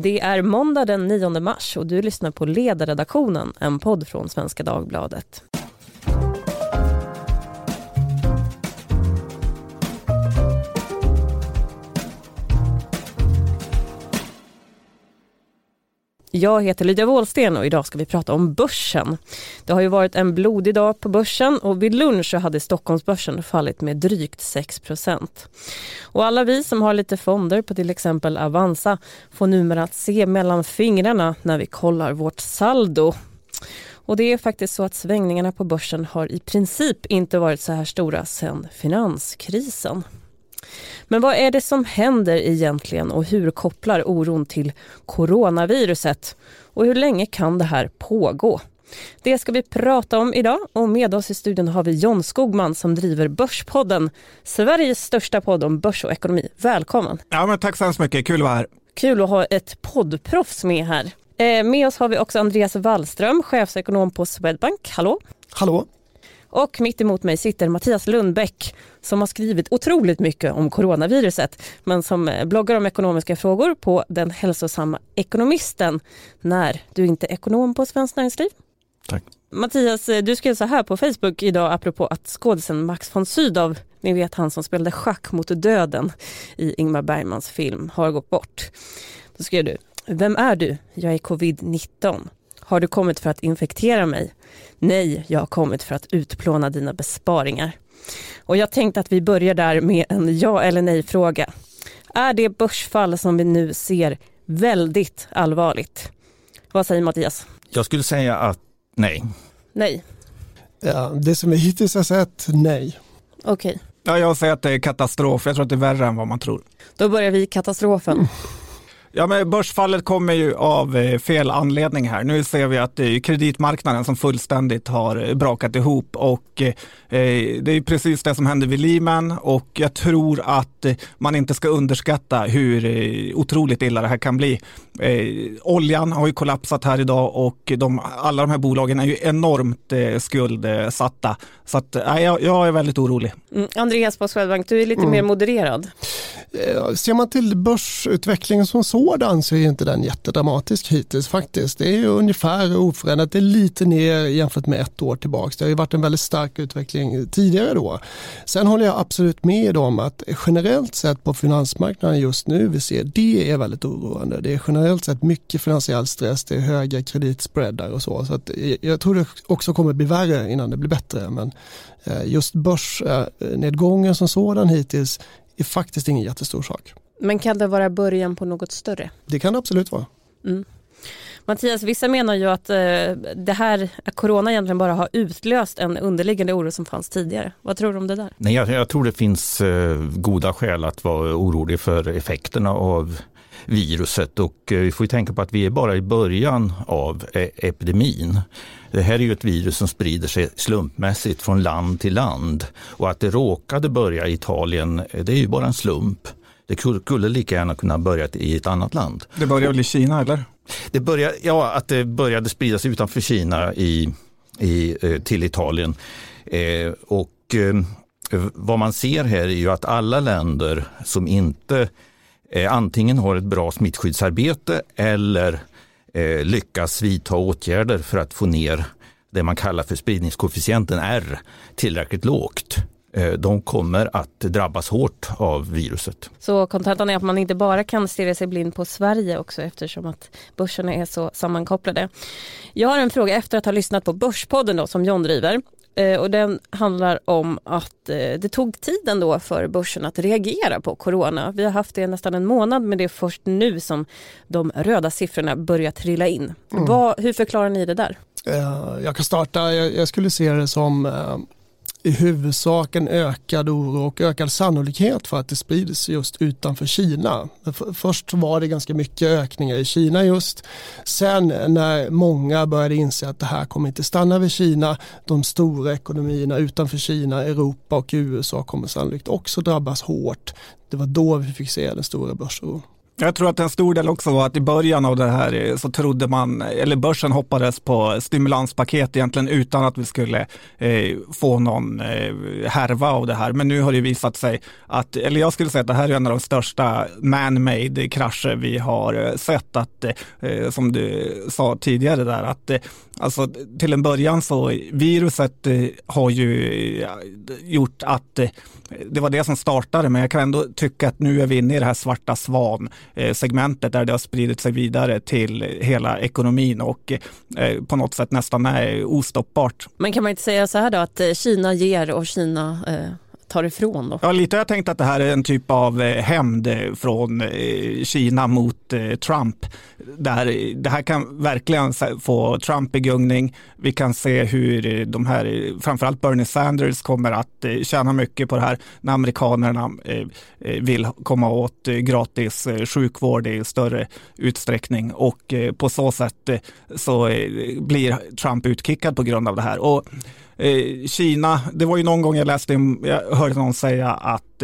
Det är måndag den 9 mars och du lyssnar på Ledarredaktionen, en podd från Svenska Dagbladet. Jag heter Lydia Wåhlsten och idag ska vi prata om börsen. Det har ju varit en blodig dag på börsen och vid lunch så hade Stockholmsbörsen fallit med drygt 6 Och alla vi som har lite fonder på till exempel Avanza får numera att se mellan fingrarna när vi kollar vårt saldo. Och det är faktiskt så att svängningarna på börsen har i princip inte varit så här stora sedan finanskrisen. Men vad är det som händer egentligen och hur kopplar oron till coronaviruset? Och hur länge kan det här pågå? Det ska vi prata om idag och med oss i studion har vi John Skogman som driver Börspodden, Sveriges största podd om börs och ekonomi. Välkommen! Ja, men tack så hemskt mycket, kul att vara här. Kul att ha ett poddproffs med här. Eh, med oss har vi också Andreas Wallström, chefsekonom på Swedbank. Hallå! Hallå! Och mitt emot mig sitter Mattias Lundbäck som har skrivit otroligt mycket om coronaviruset men som eh, bloggar om ekonomiska frågor på Den hälsosamma ekonomisten när du inte är ekonom på Svenskt Näringsliv. Tack. Mattias, eh, du skrev så här på Facebook idag apropå att skådisen Max von Sydow, ni vet han som spelade schack mot döden i Ingmar Bergmans film, har gått bort. Då skrev du, vem är du? Jag är covid-19. Har du kommit för att infektera mig? Nej, jag har kommit för att utplåna dina besparingar. Och jag tänkte att vi börjar där med en ja eller nej fråga. Är det börsfall som vi nu ser väldigt allvarligt? Vad säger Mattias? Jag skulle säga att nej. Nej. Ja, det som vi hittills har sett, nej. Okej. Okay. Ja, jag säger att det är katastrof. Jag tror att det är värre än vad man tror. Då börjar vi katastrofen. Ja, men börsfallet kommer ju av eh, fel anledning här. Nu ser vi att det är kreditmarknaden som fullständigt har brakat ihop och eh, det är precis det som hände vid Lehman och jag tror att man inte ska underskatta hur eh, otroligt illa det här kan bli. oljan har ju kollapsat här idag och de, alla de här bolagen är ju enormt skuldsatta. Så att, jag, jag är väldigt orolig. Mm, Andreas på Swedbank, du är lite mm. mer modererad. Ser man till börsutvecklingen som sådan så är inte den jättedramatisk hittills faktiskt. Det är ungefär oförändrat, det är lite ner jämfört med ett år tillbaka. Det har ju varit en väldigt stark utveckling tidigare då. Sen håller jag absolut med om att generellt sett på finansmarknaden just nu vi ser det är väldigt oroande. Det är generellt sett mycket finansiell stress, det är höga kreditspreadar och så. så att jag tror det också kommer bli värre innan det blir bättre. Men eh, just börsnedgången som sådan hittills är faktiskt ingen jättestor sak. Men kan det vara början på något större? Det kan det absolut vara. Mm. Mattias, vissa menar ju att eh, det här, att corona egentligen bara har utlöst en underliggande oro som fanns tidigare. Vad tror du om det där? Nej, jag, jag tror det finns eh, goda skäl att vara orolig för effekterna av viruset och eh, vi får tänka på att vi är bara i början av epidemin. Det här är ju ett virus som sprider sig slumpmässigt från land till land och att det råkade börja i Italien, det är ju bara en slump. Det skulle lika gärna kunna börjat i ett annat land. Det började väl i Kina eller? Det började, ja, att det började spridas utanför Kina i, i, eh, till Italien. Eh, och eh, vad man ser här är ju att alla länder som inte eh, antingen har ett bra smittskyddsarbete eller eh, lyckas vidta åtgärder för att få ner det man kallar för spridningskoefficienten R tillräckligt lågt de kommer att drabbas hårt av viruset. Så kontentan är att man inte bara kan stirra sig blind på Sverige också eftersom att börserna är så sammankopplade. Jag har en fråga efter att ha lyssnat på Börspodden då, som John driver eh, och den handlar om att eh, det tog tid ändå för börsen att reagera på corona. Vi har haft det nästan en månad men det är först nu som de röda siffrorna börjar trilla in. Mm. Vad, hur förklarar ni det där? Jag kan starta, jag skulle se det som i huvudsak en ökad oro och ökad sannolikhet för att det sprids just utanför Kina. Först var det ganska mycket ökningar i Kina just. Sen när många började inse att det här kommer inte stanna vid Kina, de stora ekonomierna utanför Kina, Europa och USA kommer sannolikt också drabbas hårt. Det var då vi fick se den stora börsoron. Jag tror att en stor del också var att i början av det här så trodde man, eller börsen hoppades på stimulanspaket egentligen utan att vi skulle eh, få någon eh, härva av det här. Men nu har det visat sig att, eller jag skulle säga att det här är en av de största man-made krascher vi har eh, sett. Att, eh, som du sa tidigare där, att eh, alltså, till en början så viruset har ju gjort att det var det som startade, men jag kan ändå tycka att nu är vi inne i det här svarta svan-segmentet där det har spridit sig vidare till hela ekonomin och eh, på något sätt nästan är ostoppbart. Men kan man inte säga så här då att eh, Kina ger och Kina eh tar ifrån? Då? Ja, lite har jag tänkt att det här är en typ av eh, hämnd från eh, Kina mot eh, det här, det här kan verkligen få Trump i gungning. Vi kan se hur de här, framförallt Bernie Sanders, kommer att eh, tjäna mycket på det här när amerikanerna eh, eh, vill komma åt gratis sjukvård i större utsträckning och på så sätt så blir Trump utkickad på grund av det här. Och Kina, det var ju någon gång jag läste, jag hörde någon säga att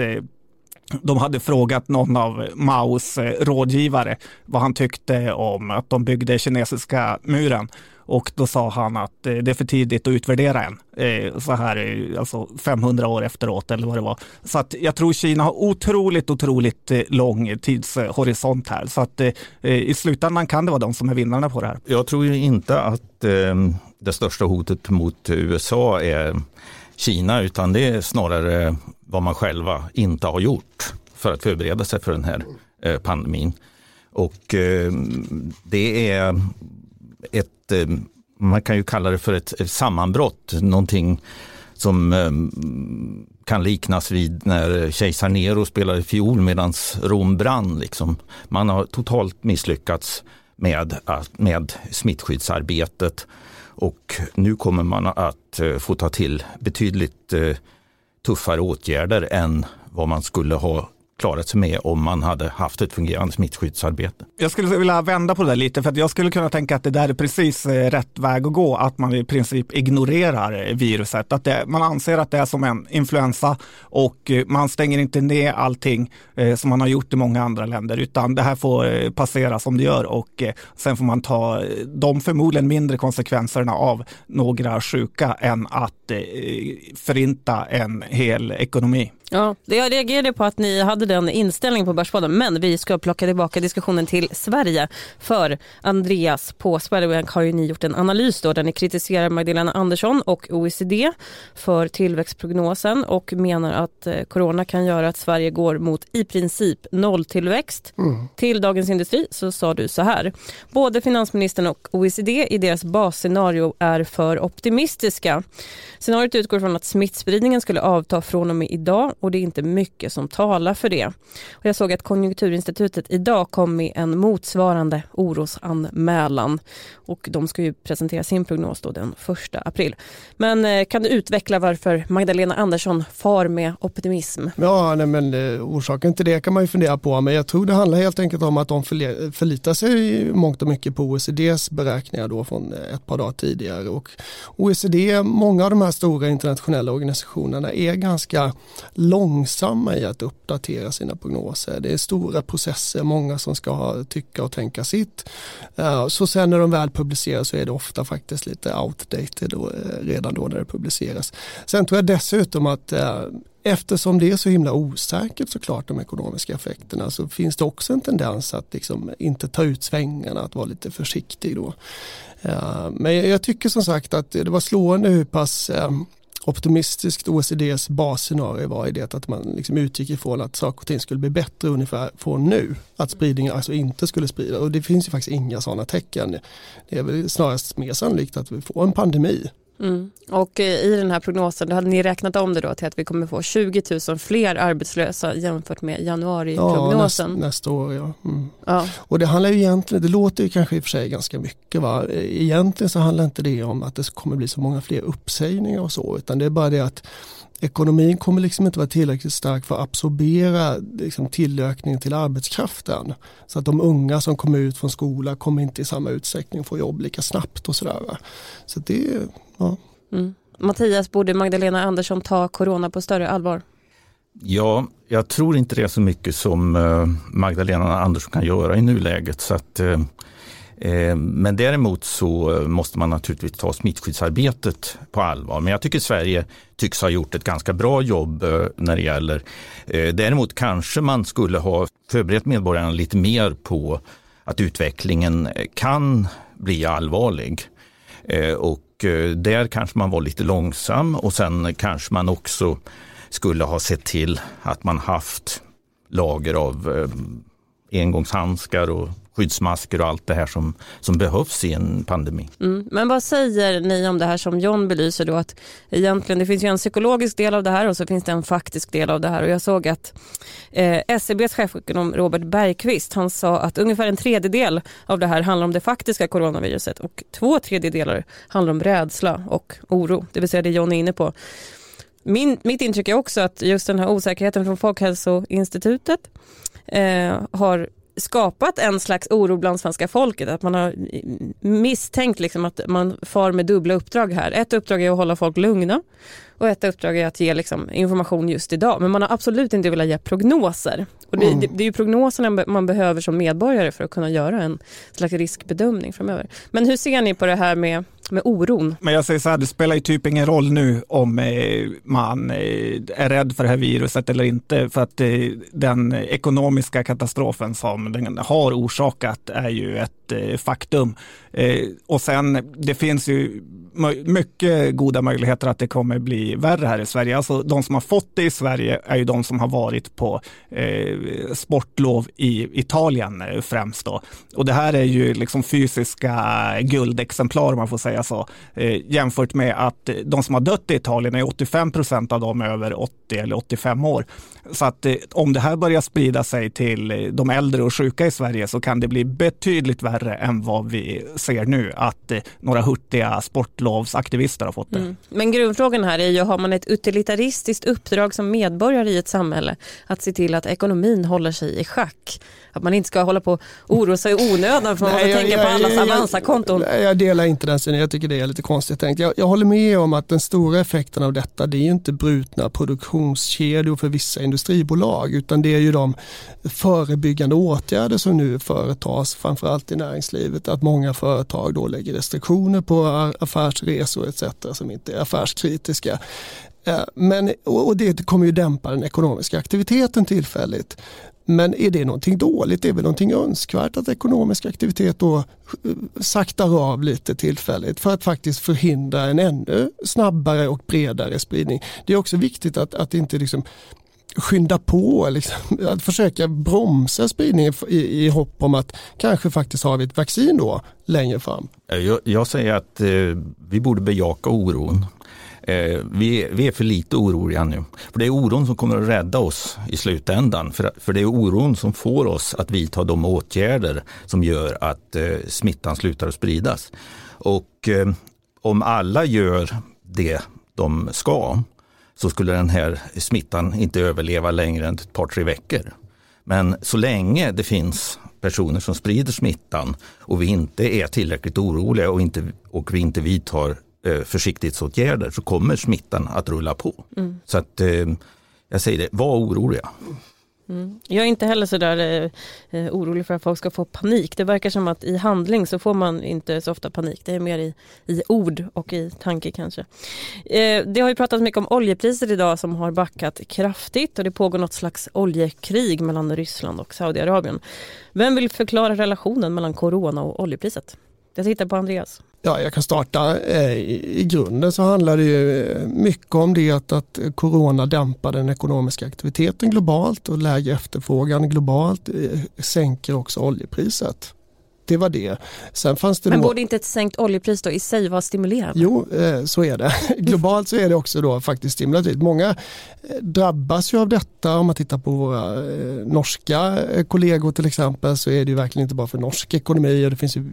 de hade frågat någon av Maos eh, rådgivare vad han tyckte om att de byggde kinesiska muren. Och då sa han att eh, det är för tidigt att utvärdera än, eh, så här alltså 500 år efteråt eller vad det var. Så att jag tror Kina har otroligt, otroligt lång tidshorisont här. Så att i slutändan kan det vara de som är vinnarna på det här. Jag tror ju inte att ehm, det största hotet mot USA är Kina, utan det är snarare vad man själva inte har gjort för att förbereda sig för den här eh, pandemin. Och eh, det är ett, eh, man kan ju kalla det för ett sammanbrott, någonting som kan liknas vid när kejsar Nero spelade fiol medan Rom brann. Liksom. Man har totalt misslyckats med, med smittskyddsarbetet och nu kommer man att eh, få ta till betydligt eh, tuffare åtgärder än vad man skulle ha klarat sig med om man hade haft ett fungerande smittskyddsarbete. Jag skulle vilja vända på det där lite för att jag skulle kunna tänka att det där är precis eh, rätt väg att gå, att man i princip ignorerar viruset. Att det, man anser att det är som en influensa och eh, man stänger inte ner allting eh, som man har gjort i många andra länder utan det här får passera som det gör och sen får man ta de förmodligen mindre konsekvenserna av några sjuka än att förinta en hel ekonomi. Ja, jag reagerade på att ni hade den inställningen på Börspodden men vi ska plocka tillbaka diskussionen till Sverige. För Andreas, på Swedbank har ju ni gjort en analys då där ni kritiserar Magdalena Andersson och OECD för tillväxtprognosen och menar att eh, corona kan göra att Sverige går mot i princip nolltillväxt. Mm. Till Dagens Industri så sa du så här. Både finansministern och OECD i deras basscenario är för optimistiska. Scenariot utgår från att smittspridningen skulle avta från och med idag och det är inte mycket som talar för det. Och jag såg att Konjunkturinstitutet idag kom med en motsvarande orosanmälan och de ska ju presentera sin prognos då den 1 april. Men eh, kan du utveckla varför Magdalena Andersson far med optimism? Ja, nej, men eh, orsaken till det kan man ju fundera på, men jag tror det handlar helt enkelt om att de förlitar sig mångt och mycket på OECDs beräkningar då från eh, ett par dagar tidigare och OECD, många av de här stora internationella organisationerna är ganska långsamma i att uppdatera sina prognoser. Det är stora processer, många som ska tycka och tänka sitt. Eh, så sen när de väl publiceras så är det ofta faktiskt lite outdated då, eh, redan då när det publiceras. Sen tror jag dessutom att eh, eftersom det är så himla osäkert såklart de ekonomiska effekterna så finns det också en tendens att liksom inte ta ut svängarna, att vara lite försiktig då. Men jag tycker som sagt att det var slående hur pass optimistiskt OECDs basscenario var i det att man liksom utgick ifrån att saker och ting skulle bli bättre ungefär från nu. Att spridningen alltså inte skulle sprida och det finns ju faktiskt inga sådana tecken. Det är väl snarast mer sannolikt att vi får en pandemi Mm. Och eh, i den här prognosen, då hade ni räknat om det då till att vi kommer få 20 000 fler arbetslösa jämfört med januari-prognosen. Ja, nästa, nästa år ja. Mm. ja. Och det handlar ju egentligen, det låter ju kanske i och för sig ganska mycket va. Egentligen så handlar inte det om att det kommer bli så många fler uppsägningar och så, utan det är bara det att ekonomin kommer liksom inte vara tillräckligt stark för att absorbera liksom tillökningen till arbetskraften. Så att de unga som kommer ut från skola kommer inte i samma utsträckning få jobb lika snabbt och sådär. Så det, ja. Mm. Mattias, borde Magdalena Andersson ta corona på större allvar? Ja, jag tror inte det är så mycket som eh, Magdalena Andersson kan göra i nuläget. Så att, eh, eh, men däremot så måste man naturligtvis ta smittskyddsarbetet på allvar. Men jag tycker Sverige tycks ha gjort ett ganska bra jobb när det gäller. Däremot kanske man skulle ha förberett medborgarna lite mer på att utvecklingen kan bli allvarlig. Och Eh, där kanske man var lite långsam och sen kanske man också skulle ha sett till att man haft lager av eh, engångshandskar och skyddsmasker och allt det här som, som behövs i en pandemi. Mm. Men vad säger ni om det här som John belyser då att egentligen det finns ju en psykologisk del av det här och så finns det en faktisk del av det här och jag såg att eh, SCBs chefekonom Robert Bergqvist han sa att ungefär en tredjedel av det här handlar om det faktiska coronaviruset och två tredjedelar handlar om rädsla och oro, det vill säga det John är inne på. Min, mitt intryck är också att just den här osäkerheten från Folkhälsoinstitutet eh, har skapat en slags oro bland svenska folket. Att man har misstänkt liksom att man far med dubbla uppdrag här. Ett uppdrag är att hålla folk lugna och ett uppdrag är att ge liksom information just idag. Men man har absolut inte velat ge prognoser. Och det, mm. det, det är ju prognoserna man behöver som medborgare för att kunna göra en slags riskbedömning framöver. Men hur ser ni på det här med med oron. Men jag säger så här, det spelar ju typ ingen roll nu om eh, man eh, är rädd för det här viruset eller inte. För att eh, den ekonomiska katastrofen som den har orsakat är ju ett faktum. Eh, och sen, det finns ju mycket goda möjligheter att det kommer bli värre här i Sverige. Alltså de som har fått det i Sverige är ju de som har varit på eh, sportlov i Italien eh, främst då. Och det här är ju liksom fysiska guldexemplar om man får säga så. Eh, jämfört med att de som har dött i Italien är 85 procent av dem över 80 eller 85 år. Så att eh, om det här börjar sprida sig till eh, de äldre och sjuka i Sverige så kan det bli betydligt värre än vad vi ser nu. Att eh, några hurtiga sportlovsaktivister har fått det. Mm. Men grundfrågan här är ju, har man ett utilitaristiskt uppdrag som medborgare i ett samhälle att se till att ekonomin håller sig i schack? Att man inte ska hålla på och oroa sig i onödan för man måste tänka jag, på allas Avanza-konton. Jag, jag delar inte den synen, jag tycker det är lite konstigt tänkt. Jag, jag håller med om att den stora effekten av detta det är ju inte brutna produktionskedjor för vissa industribolag utan det är ju de förebyggande åtgärder som nu företas framförallt i näringslivet. Att många företag då lägger restriktioner på affärsresor etc. som inte är affärskritiska. Eh, men, och det kommer ju dämpa den ekonomiska aktiviteten tillfälligt. Men är det någonting dåligt? Det är väl någonting önskvärt att ekonomisk aktivitet då eh, saktar av lite tillfälligt för att faktiskt förhindra en ännu snabbare och bredare spridning. Det är också viktigt att, att inte liksom skynda på, liksom, att försöka bromsa spridningen i, i hopp om att kanske faktiskt har vi ett vaccin då längre fram. Eh, jag, jag säger att eh, vi borde bejaka oron. Eh, vi, vi, är för lite oroliga nu. För det är oron som kommer att rädda oss i slutändan. För, för det är oron som får oss att vidta de åtgärder som gör att eh, smittan slutar att spridas. Och eh, om alla gör det de ska så skulle den här smittan inte överleva längre än ett par, tre veckor. Men så länge det finns personer som sprider smittan och vi inte är tillräckligt oroliga och, inte, och vi inte vidtar eh, försiktighetsåtgärder så kommer smittan att rulla på. Mm. Så att eh, jag säger det, var oroliga. Mm. Jag är inte heller så där eh, eh, orolig för att folk ska få panik. Det verkar som att i handling så får man inte så ofta panik. Det är mer i, i ord och i tanke kanske. Eh, det har ju pratats mycket om oljepriser idag som har backat kraftigt och det pågår något slags oljekrig mellan Ryssland och Saudiarabien. Vem vill förklara relationen mellan corona och oljepriset? Jag tittar på Andreas. Ja, jag kan starta. Eh, I grunden så handlar det ju eh, mycket om det att, att corona dämpar den ekonomiska aktiviteten globalt och lägre efterfrågan globalt eh, sänker också oljepriset det var det. Sen fanns det Men då... borde inte ett sänkt oljepris då i sig vara stimulerande? Jo, eh, så är det. Globalt så är det också då faktiskt stimulativt. Många eh, drabbas ju av detta. Om man tittar på våra eh, norska kollegor till exempel så är det ju verkligen inte bara för norsk ekonomi och det finns ju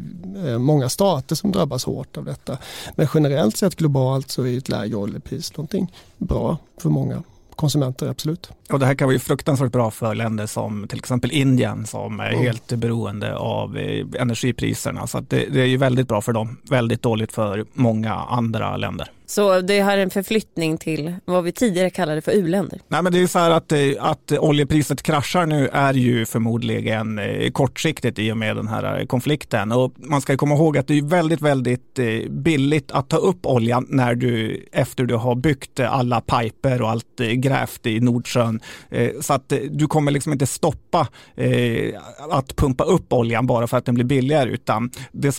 många stater som drabbas hårt av detta. Men generellt sett globalt så är ett lägre oljepris någonting bra för många konsumenter, absolut. Och det här kan vara fruktansvärt bra för länder som till exempel Indien som är mm. helt beroende av energipriserna. Så det, det, är ju väldigt bra för dem, väldigt dåligt för många andra länder. Så det här är en förflyttning till vad vi tidigare kallade för u-länder. Nej, men det är så här att, eh, att oljepriset kraschar nu är ju förmodligen eh, kortsiktigt i och med den här eh, konflikten. Och man ska komma ihåg att det är väldigt, väldigt billigt att ta upp oljan när du, efter du har byggt alla piper och allt grävt i Nordsjön. Så att du kommer liksom inte stoppa att pumpa upp oljan bara för att den blir billigare, utan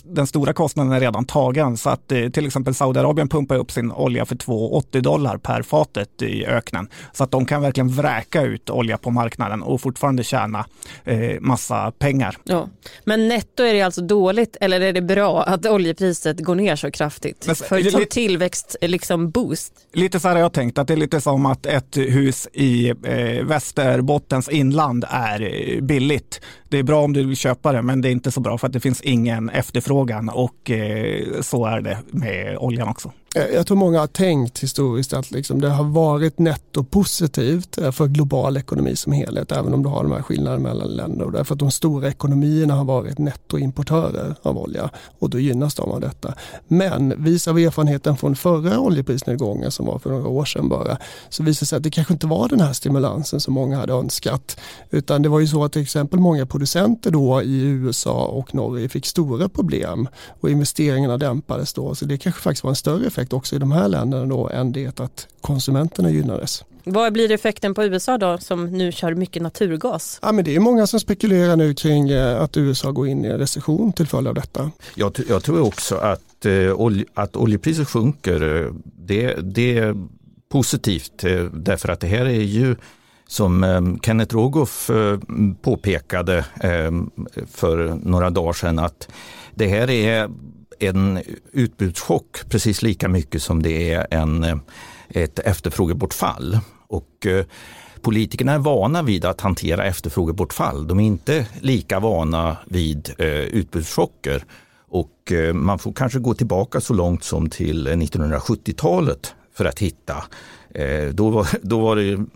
den stora kostnaden är redan tagen. Så att till exempel Saudiarabien pumpar upp sin olja för 2,80 dollar per fatet i öknen. Så att de kan verkligen vräka ut olja på marknaden och fortfarande tjäna eh, massa pengar. Ja. Men netto är det alltså dåligt eller är det bra att oljepriset går ner så kraftigt? Men, för som tillväxt, liksom boost? Lite så här har jag tänkt, att det är lite som att ett hus i eh, Västerbottens inland är eh, billigt. Det är bra om du vill köpa det, men det är inte så bra för att det finns ingen efterfrågan och eh, så är det med oljan också. Eh, jag tror många har tänkt historiskt att liksom det har varit nettopositivt eh, för global ekonomi som helhet, även om du har de här skillnaderna mellan länder. Därför att de stora ekonomierna har varit nettoimportörer av olja och då gynnas de av detta. Men vis av erfarenheten från förra oljeprisnedgången som var för några år sedan bara, så visade det sig att det kanske inte var den här stimulansen som många hade önskat. Utan det var ju så att till exempel många producenter då i USA och Norge fick stora problem och investeringarna dämpades då. Så det kanske faktiskt var en större effekt effekt också i de här länderna då än det att konsumenterna gynnades. Vad blir effekten på USA då som nu kör mycket naturgas? Ja, men det är många som spekulerar nu kring eh, att USA går in i en recession till följd av detta. Jag, jag tror också att, eh, olj, att oljepriset sjunker. Eh, det, det är positivt därför att det här är ju som Kenneth Rogoff påpekade för några dagar sedan att det här är en utbudschock precis lika mycket som det är en, eh, ett efterfrågebortfall. Och eh, politikerna är vana vid att hantera efterfrågebortfall. De är inte lika vana vid eh, utbudschocker. Och eh, man får kanske gå tillbaka så långt som till eh, 1970-talet för att hitta. Eh, då var, då var det mm,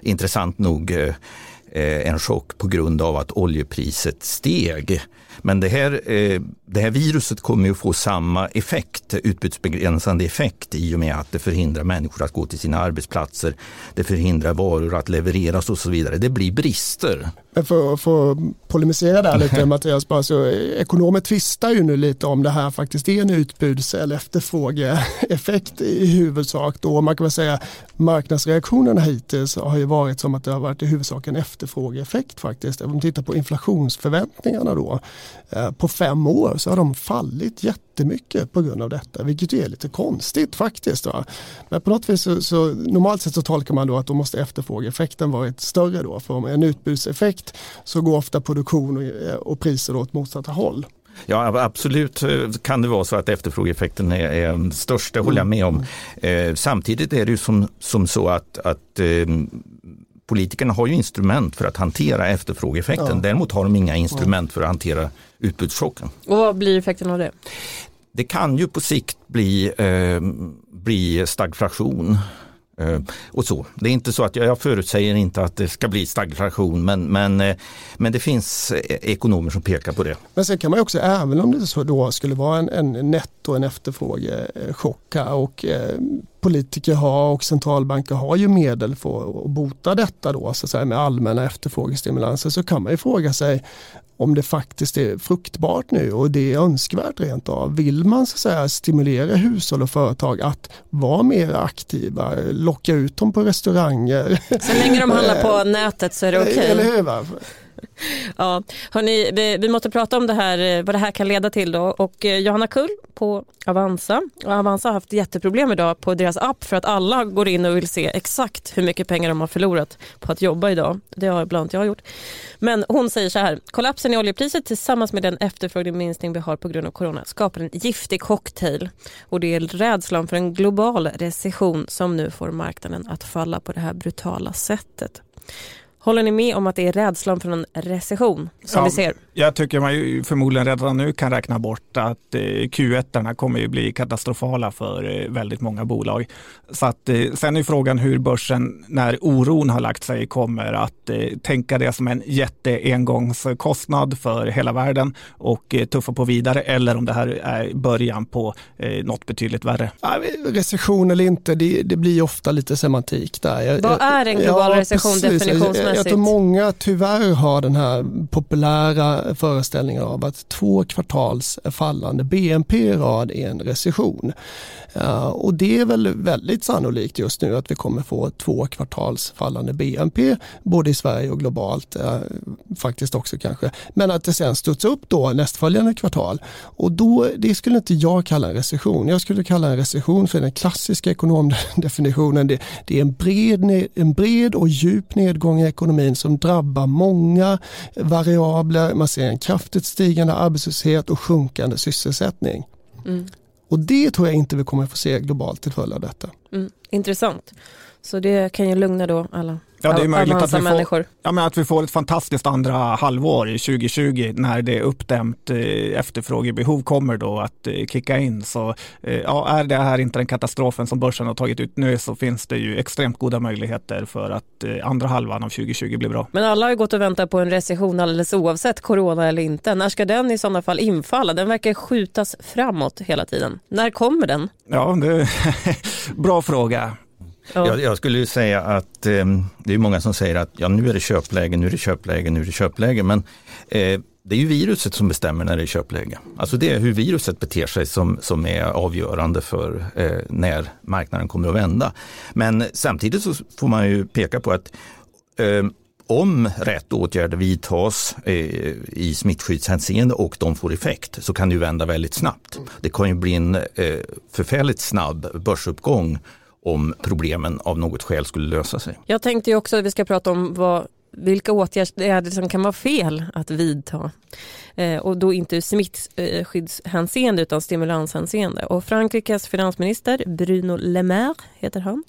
intressant nog en chock på grund av att oljepriset steg. Men det här, eh, det här viruset kommer att få samma effekt, utbudsbegränsande effekt i och med att det förhindrar människor att gå till sina arbetsplatser. Det förhindrar varor att levereras och så vidare. Det blir brister. Men för, för att polemisera där lite Mattias, bara så, ekonomer tvistar ju nu lite om det här faktiskt är en utbuds eller efterfrågeeffekt i huvudsak. Då man kan väl säga marknadsreaktionerna hittills har ju varit som att det har varit i huvudsak en efterfrågeeffekt faktiskt. Om man tittar på inflationsförväntningarna då på fem år så har de fallit jättemycket på grund av detta, vilket är lite konstigt faktiskt. Va? Men på något vis så, så, normalt sett så tolkar man då att då måste efterfrågeeffekten varit större då, för om en utbudseffekt så går ofta produktion och, eh, och priser åt motsatta håll. Ja absolut eh, kan det vara så att efterfrågeeffekten är, är störst, det håller jag med om. Eh, samtidigt är det ju som, som så att, att eh, politikerna har ju instrument för att hantera efterfrågeeffekten. Ja. Däremot har de inga instrument för att hantera utbudschocken. Och vad blir effekten av det? Det kan ju på sikt bli, eh, bli stagflation. Eh, och så. Det är inte så att jag, jag förutsäger inte att det ska bli stagflation men, men, eh, men det finns eh, ekonomer som pekar på det. Men sen kan man också, även om det så då skulle vara en, en netto, en efterfrågechock och eh, politiker har och centralbanker har ju medel för att bota detta då, så att säga, med allmänna efterfrågestimulanser så kan man ju fråga sig om det faktiskt är fruktbart nu och det är önskvärt rent av. Vill man så säga, stimulera hushåll och företag att vara mer aktiva, locka ut dem på restauranger. Så länge de handlar på nätet så är det okej. Okay. Eller hur? Ja, hörni, vi, vi, måste prata om det här, eh, vad det här kan leda till då. Och eh, Johanna Kull på Avanza. Och Avanza har haft jätteproblem idag på deras app för att alla går in och vill se exakt hur mycket pengar de har förlorat på att jobba idag. Det har bland annat jag gjort. Men hon säger så här, kollapsen i oljepriset tillsammans med den efterfrågeminskning vi har på grund av corona skapar en giftig cocktail. Och det är rädslan för en global recession som nu får marknaden att falla på det här brutala sättet. Håller ni med om att det är rädslan för en recession som Ja, vi ser? Jag tycker man ju förmodligen redan nu kan räkna bort att eh, Q1 kommer ju bli katastrofala för eh, väldigt många bolag. Så att, eh, sen är frågan hur börsen, när oron har lagt sig, kommer att tänka det som en jätteengångskostnad för hela världen och tuffa på vidare eller om det här är början på något betydligt värre. Ja, Recession eller inte, det, det blir ofta lite semantik där. Vad är en global recession precis. Jag, jag tror många tyvärr har den här populära föreställningen av att två kvartals fallande BNP i rad är en recession. Ja, och det är väl väldigt sannolikt just nu att vi kommer få två kvartals fallande BNP både i Sverige och globalt eh, faktiskt också kanske. Men att det sen studsar upp då nästföljande kvartal och då, det skulle inte jag kalla en recession. Jag skulle kalla en recession för den klassiska ekonomdefinitionen. Det, det är en bred, en bred och djup nedgång i ekonomin som drabbar många variabler. Man ser en kraftigt stigande arbetslöshet och sjunkande sysselsättning. Mm. Och det tror jag inte vi kommer få se globalt till följd av detta. Mm. Intressant. Så det kan ju lugna då alla Ja, det är möjligt att vi, får, ja, men att vi får ett fantastiskt andra halvår i 2020 när det uppdämt eh, efterfrågebehov kommer då att eh, kicka in. Så eh, ja, är det här inte den katastrofen som börsen har tagit ut nu så finns det ju extremt goda möjligheter för att eh, andra halvan av 2020 blir bra. Men alla har ju gått och väntat på en recession alldeles oavsett corona eller inte. När ska den i sådana fall infalla? Den verkar skjutas framåt hela tiden. När kommer den? Ja, det bra fråga. Ja. Jag, jag skulle ju säga att eh, det är många som säger att ja, nu är det köpläge, nu är det köpläge, nu är det köpläge. Men eh, det är ju viruset som bestämmer när det är köpläge. Alltså det är hur viruset beter sig som, som är avgörande för eh, när marknaden kommer att vända. Men samtidigt så får man ju peka på att eh, om rätt åtgärder vidtas eh, i smittskyddshänseende och de får effekt så kan det ju vända väldigt snabbt. Det kan ju bli en eh, förfärligt snabb börsuppgång om problemen av något skäl skulle lösa sig. Jag tänkte också att vi ska prata om vad, vilka åtgärder som kan vara fel att vidta. Eh, och då inte ur smittskyddshänseende utan stimulanshänseende. Och Frankrikes finansminister Bruno Le Maire heter han.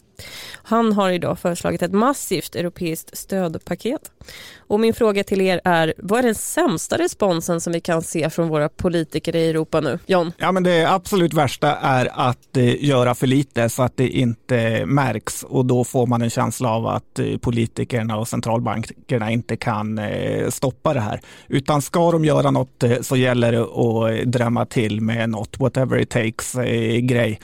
Han har idag föreslagit ett massivt europeiskt stödpaket. Och min fråga till er är, vad är den sämsta responsen som vi kan se från våra politiker i Europa nu? John? Ja, men det absolut värsta är att eh, göra för lite så att det inte märks och då får man en känsla av att eh, politikerna och centralbankerna inte kan eh, stoppa det här. Utan ska de göra något eh, så gäller det att eh, drämma till med något whatever it takes, eh, grej.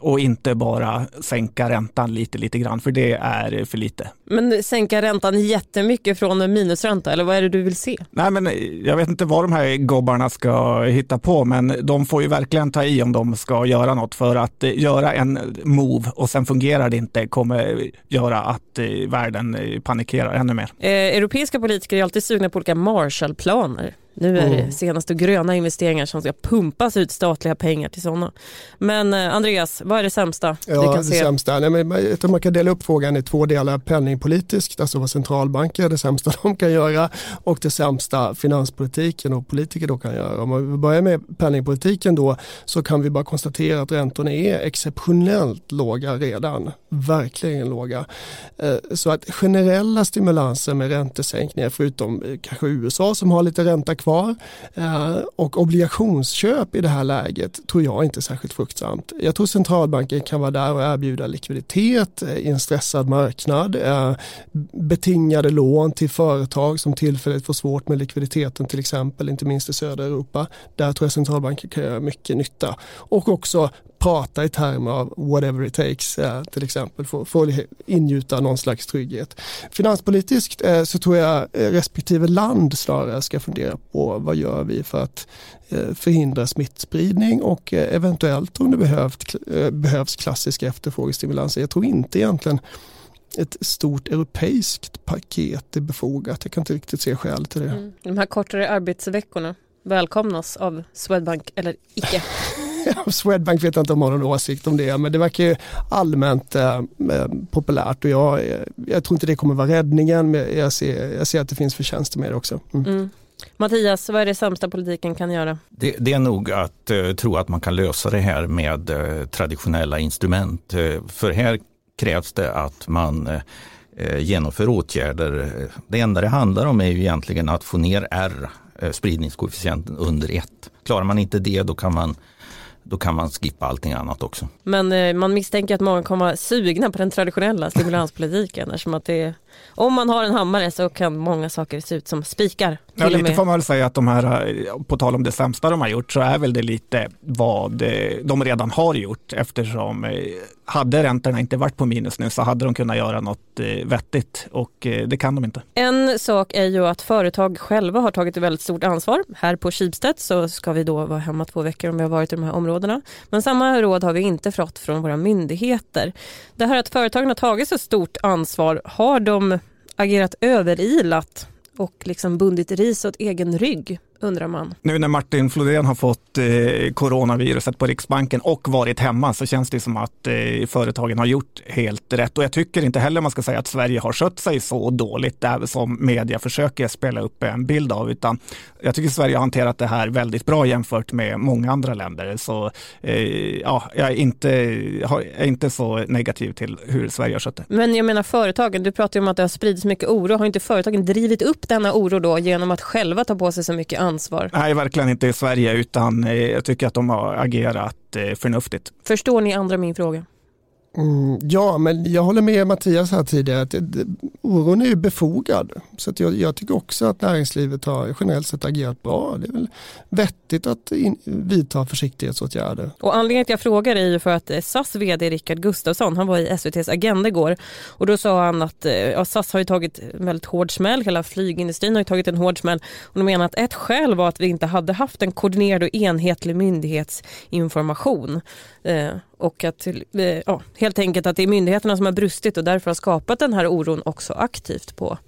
och inte bara sänka räntan lite, lite grann för det är för lite. Men sänka räntan jättemycket från en minusränta eller vad är det du vill se? Nej, men eh, jag vet inte vad de här gobbarna ska hitta på, men de får ju verkligen ta i om de ska göra något för att eh, göra en move och sen fungerar det inte kommer göra att eh, världen panikerar ännu mer. Eh, europeiska politiker är alltid sugna på olika Marshallplaner. Nu är det Mm. senaste gröna investeringar som ska pumpas ut statliga pengar till sådana. Men eh, Andreas, vad är det sämsta Ja, du kan det se? sämsta. Nej, men jag tror man kan dela upp frågan i två delar. Penningpolitiskt, alltså vad centralbanker, det sämsta de kan göra och det sämsta finanspolitiken och politiker då kan göra. Om vi börjar med penningpolitiken då så kan vi bara konstatera att räntorna är exceptionellt låga redan. Verkligen låga. Eh, Så att generella stimulanser med räntesänkningar förutom eh, kanske USA som har lite ränta kvar eh, och obligationsköp i det här läget tror jag inte är särskilt fruktsamt. Jag tror centralbanken kan vara där och erbjuda likviditet eh, i en stressad marknad, eh, betingade lån till företag som tillfälligt får svårt med likviditeten till exempel, inte minst i södra Europa. Där tror jag centralbanken kan göra mycket nytta och också prata i termer av whatever it takes eh, till exempel, få, få ingjuta någon slags trygghet. Finanspolitiskt eh, så tror jag eh, respektive land snarare ska fundera på vad gör vi för att förhindra smittspridning och eventuellt om det behövt, eh, behövs klassiska efterfrågestimulanser. Jag tror inte egentligen ett stort europeiskt paket är befogat. Jag kan inte riktigt se skäl till det. Mm. De här kortare arbetsveckorna välkomnas av Swedbank eller icke. Swedbank vet jag inte om har någon åsikt om det men det verkar ju allmänt eh, eh, populärt och jag, eh, jag tror inte det kommer vara räddningen men jag ser, jag ser att det finns förtjänster med det också. Mm. Mm. Mattias, vad är det sämsta politiken kan göra? Det, det är nog att eh, tro att man kan lösa det här med eh, traditionella instrument. Eh, för här krävs det att man genomför åtgärder. Det enda det handlar om är ju egentligen att få ner R, eh, spridningskoefficienten, under 1. Klarar man inte det då kan man då kan man skippa allting annat också. Men eh, man misstänker att många kommer vara sugna på den traditionella stimulanspolitiken eftersom att det om man har en hammare så kan många saker se ut som spikar. Ja, lite får man väl säga att de här, på tal om det sämsta de har gjort, så är väl det lite vad de redan har gjort eftersom eh, hade räntorna inte varit på minus nu så hade de kunnat göra något eh, vettigt och eh, det kan de inte. En sak är ju att företag själva har tagit ett väldigt stort ansvar. Här på Schibsted så ska vi då vara hemma två veckor om vi har varit i de här områdena. Men samma råd har vi inte fått från våra myndigheter. Det här att företagen har tagit så stort ansvar, har de Liksom agerat överilat och liksom bundit ris åt egen rygg? Undrar man. Nu när Martin Flodén har fått eh, coronaviruset på Riksbanken och varit hemma så känns det som att eh, företagen har gjort helt rätt. Och jag tycker inte heller man ska säga att Sverige har skött sig så dåligt som media försöker spela upp en bild av, utan jag tycker Sverige har hanterat det här väldigt bra jämfört med många andra länder. Så eh, ja, jag är inte, jag är inte så negativ till hur Sverige har skött det. Men jag menar företagen, du pratar ju om att det har spridits mycket oro. Har inte företagen drivit upp denna oro då genom att själva ta på sig så mycket ansvar ansvar? Nej, verkligen inte i Sverige, utan eh, jag tycker att de har agerat eh, förnuftigt. Förstår ni andra min fråga? Mm, ja, men jag håller med Mattias här tidigare. Att det, oron är ju befogad. Så att jag, jag, tycker också att näringslivet har generellt sett agerat bra. Det är väl vettigt att in, vidta försiktighetsåtgärder. Och anledningen till att jag frågar är ju för att eh, SAS vd Rickard Gustafsson, han var i SVTs Agenda igår och då sa han att eh, ja, SAS har ju tagit en väldigt hård smäll, hela flygindustrin har ju tagit en hård smäll och de menar att ett skäl var att vi inte hade haft en koordinerad och enhetlig myndighetsinformation. Eh, och att eh, ja, helt enkelt att det är myndigheterna som har brustit och därför har skapat den här oron också aktivt på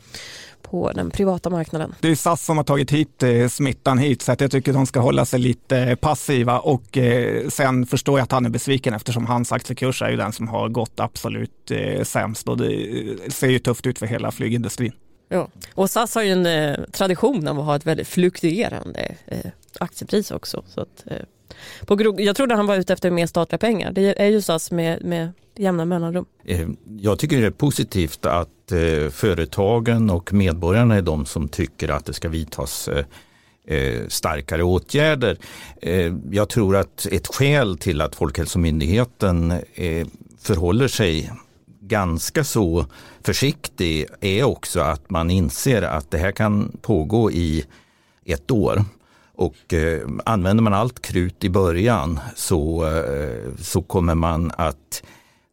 på den privata marknaden. Det är SAS som har tagit hit eh, smittan hit så att jag tycker de ska hålla sig lite passiva och eh, sen förstår jag att han är besviken eftersom hans aktiekurs är ju den som har gått absolut eh, sämst och det eh, ser ju tufft ut för hela flygindustrin. Ja, och SAS har ju en eh, tradition av att ha ett väldigt fluktuerande eh, aktiepris också. Så att, eh, på, jag trodde han var ute efter mer statliga pengar. Det är ju SAS med, med jämna mellanrum. Eh, jag tycker det är positivt att eh, företagen och medborgarna är de som tycker att det ska vidtas eh, starkare åtgärder. Jag tror att ett skäl till att Folkhälsomyndigheten förhåller sig ganska så försiktig är också att man inser att det här kan pågå i ett år. Och eh, använder man allt krut i början så, eh, så kommer man att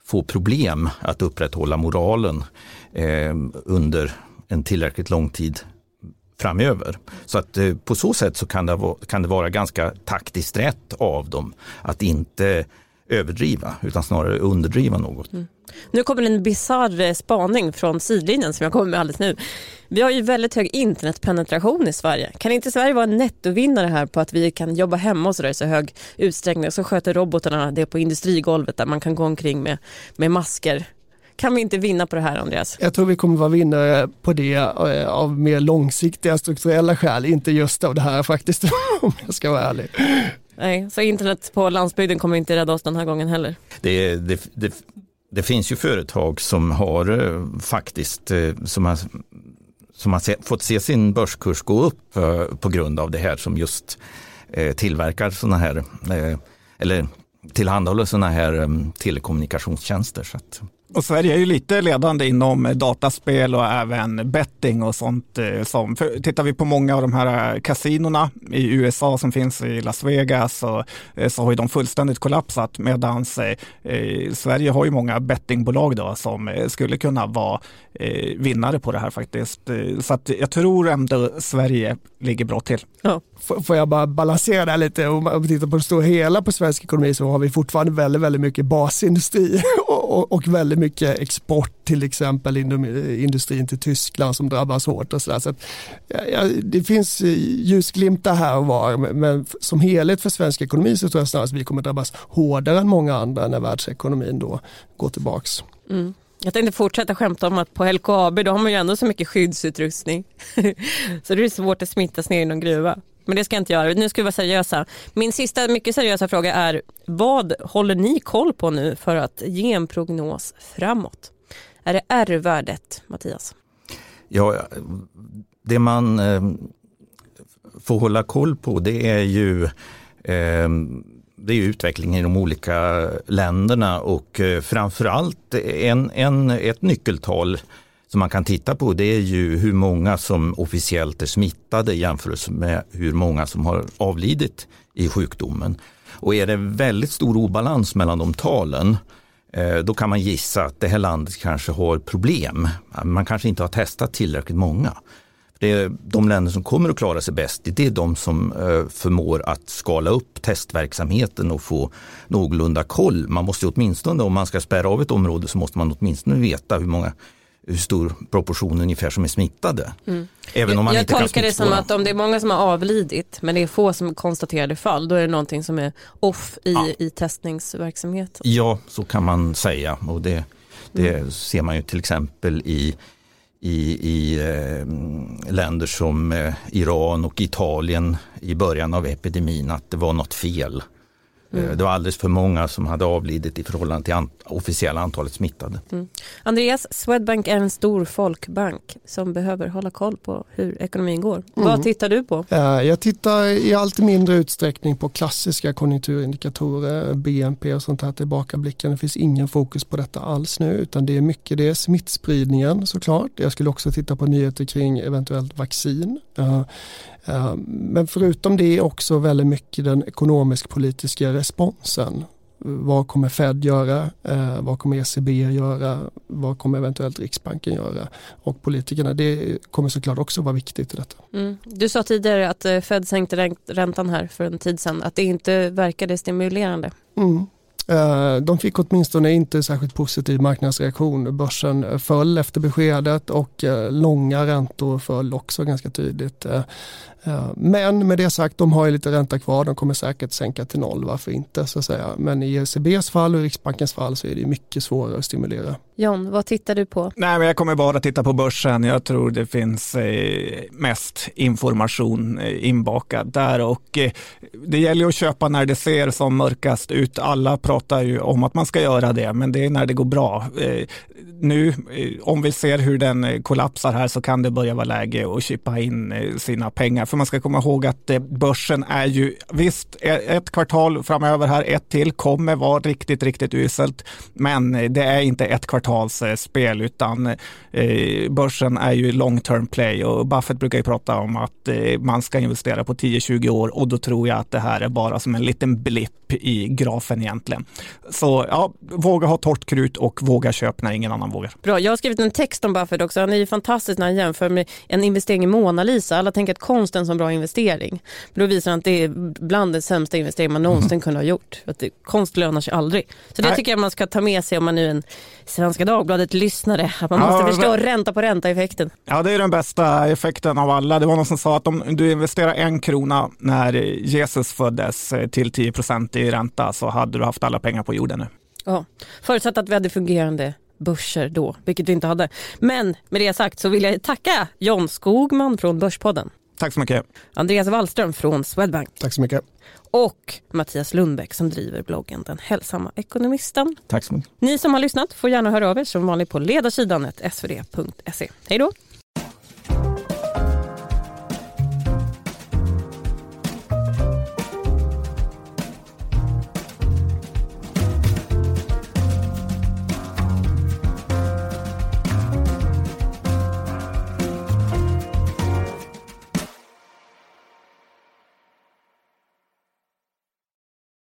få problem att upprätthålla moralen eh, under en tillräckligt lång tid framöver. Så att eh, på så sätt så kan det, kan det vara ganska taktiskt rätt av dem att inte överdriva utan snarare underdriva något. Mm. Nu kommer en bisarr eh, spaning från sidlinjen som jag kommer med alldeles nu. Vi har ju väldigt hög internetpenetration i Sverige. Kan inte Sverige vara en nettovinnare här på att vi kan jobba hemma och så där i så hög utsträckning så sköter robotarna det på industrigolvet där man kan gå omkring med, med masker kan vi inte vinna på det här Andreas? Jag tror vi kommer vara vinnare på det eh, av mer långsiktiga strukturella skäl, inte just av det här faktiskt om jag ska vara ärlig. Nej, så internet på landsbygden kommer inte rädda oss den här gången heller? Det, det, det, det finns ju företag som har eh, faktiskt eh, som har, som har fått se sin börskurs gå upp eh, på grund av det här som just tillverkar sådana här eller tillhandahåller sådana här telekommunikationstjänster. Så att och Sverige är ju lite ledande inom dataspel och även betting och sånt. Eh, som, för tittar vi på många av de här eh, kasinona i USA som finns i Las Vegas så, eh, så har ju de fullständigt kollapsat medan eh, Sverige har ju många bettingbolag då som skulle kunna vara eh, vinnare på det här faktiskt. Så att jag tror ändå Sverige ligger bra till. Ja. Får jag bara balansera det här lite? Om man tittar på det stora hela på svensk ekonomi så har vi fortfarande väldigt, väldigt mycket basindustri och, och väldigt mycket export till exempel eh, industrin till Tyskland som drabbas hårt och sådär. Så, ja, det finns eh, ljusglimtar här och var men som helhet för svensk ekonomi så tror jag snarare att vi kommer drabbas hårdare än många andra när världsekonomin då går tillbaks. Mm. Jag tänkte fortsätta skämta om att på LKAB då har man ju ändå så mycket skyddsutrustning. så det är svårt att smittas ner i någon gruva. Men det ska jag inte göra. Nu ska vi vara seriösa. Min sista mycket seriösa fråga är vad håller ni koll på nu för att ge en prognos framåt? är det R-värdet, Mattias? Ja, det man eh, får hålla koll på det är ju eh, det är utvecklingen i de olika länderna och eh, framförallt en, en, ett nyckeltal som man kan titta på det är ju hur många som officiellt är smittade jämfört med hur många som har avlidit i sjukdomen. Och är det väldigt stor obalans mellan de talen eh, då kan man gissa att det här landet kanske har problem. Man kanske inte har testat tillräckligt många. Det är de länder som kommer att klara sig bäst, det är de som eh, förmår att skala upp testverksamheten och få någorlunda koll. Man måste åtminstone, om man ska spärra av ett område, så måste man åtminstone veta hur många hur stor proportion ungefär som är smittade. Mm. Även om man jag inte tolkar det som att om det är många som har avlidit men det är få som konstaterade fall då är det någonting som är off i, ja. i testningsverksamheten. Ja, så kan man säga och det, det mm. ser man ju till exempel i i, i eh, länder som eh, Iran och Italien i början av epidemin att det var något fel. Mm. Eh, det var alldeles för många som hade avlidit i förhållande till an officiella antalet smittade. Mm. Andreas, Swedbank är en stor folkbank som behöver hålla koll på hur ekonomin går. Mm. Vad tittar du på? Jag tittar i allt mindre utsträckning på klassiska konjunkturindikatorer, BNP och sånt här tillbakablicken. Det finns ingen fokus på detta alls nu utan det är mycket det smittspridningen såklart. Jag skulle också titta på nyheter kring eventuellt vaccin. Men förutom det också väldigt mycket den ekonomisk-politiska responsen. Vad kommer Fed göra? Eh, vad kommer ECB göra? Vad kommer eventuellt Riksbanken göra? Och politikerna, det kommer såklart också vara viktigt i detta. Mm. Du sa tidigare att eh, Fed sänkte räntan här för en tid sedan, att det inte verkade stimulerande. Mm. Eh, de fick åtminstone inte särskilt positiv marknadsreaktion. Börsen eh, föll efter beskedet och eh, långa räntor föll också ganska tydligt. Men med det sagt, de har ju lite ränta kvar. De kommer säkert sänka till noll, varför inte? så att säga. Men i ECBs fall och Riksbankens fall så är det mycket svårare att stimulera. John, vad tittar du på? Nej, men jag kommer bara titta på börsen. Jag tror det finns eh, mest information eh, inbakad där och eh, det gäller att köpa när det ser som mörkast ut. Alla pratar ju om att man ska göra det, men det är när det går bra. Nu, eh, om vi ser hur den eh, kollapsar här så kan det börja vara läge att chippa in eh, sina pengar. För man ska komma ihåg att börsen är ju, visst, e, ett kvartal framöver här, ett till, kommer vara riktigt, riktigt uselt. Men det är inte ett kvartals spel, utan börsen är ju long term play och Buffett brukar ju prata om att man ska investera på 10-20 år och då tror jag att det här är bara som en liten blipp i grafen egentligen. Så ja, våga ha torrt krut och våga köpa när ingen annan vågar. Bra, jag har skrivit en text om Buffett också. Han är ju fantastisk när han jämför med en investering i Mona Lisa. Alla tänker att konst är en så bra investering. Men då visar han att det är bland den sämsta investering man någonsin mm. kunde ha gjort. Att det, konst lönar sig aldrig. Så det Nej. tycker jag man ska ta med sig om man nu är en Svenska Dagbladet-lyssnare. Att man måste ja, förstå men... ränta på ränta-effekten. Ja, det är den bästa effekten av alla. Det var någon som sa att om du investerar en krona när Jesus föddes eh, till 10 procent i ränta så hade du haft alla pengar på jorden nu. Ja, förutsatt att vi hade fungerande börser då, vilket vi inte hade. Men med det sagt så vill jag tacka John Skogman från Börspodden. Tack så mycket. Andreas Wallström från Swedbank. Tack så mycket. Och Mattias Lundbäck som driver bloggen Den hälsamma ekonomisten. Tack så mycket. Ni som har lyssnat får gärna höra av er som vanligt på ledarsidan svd.se. Hej då!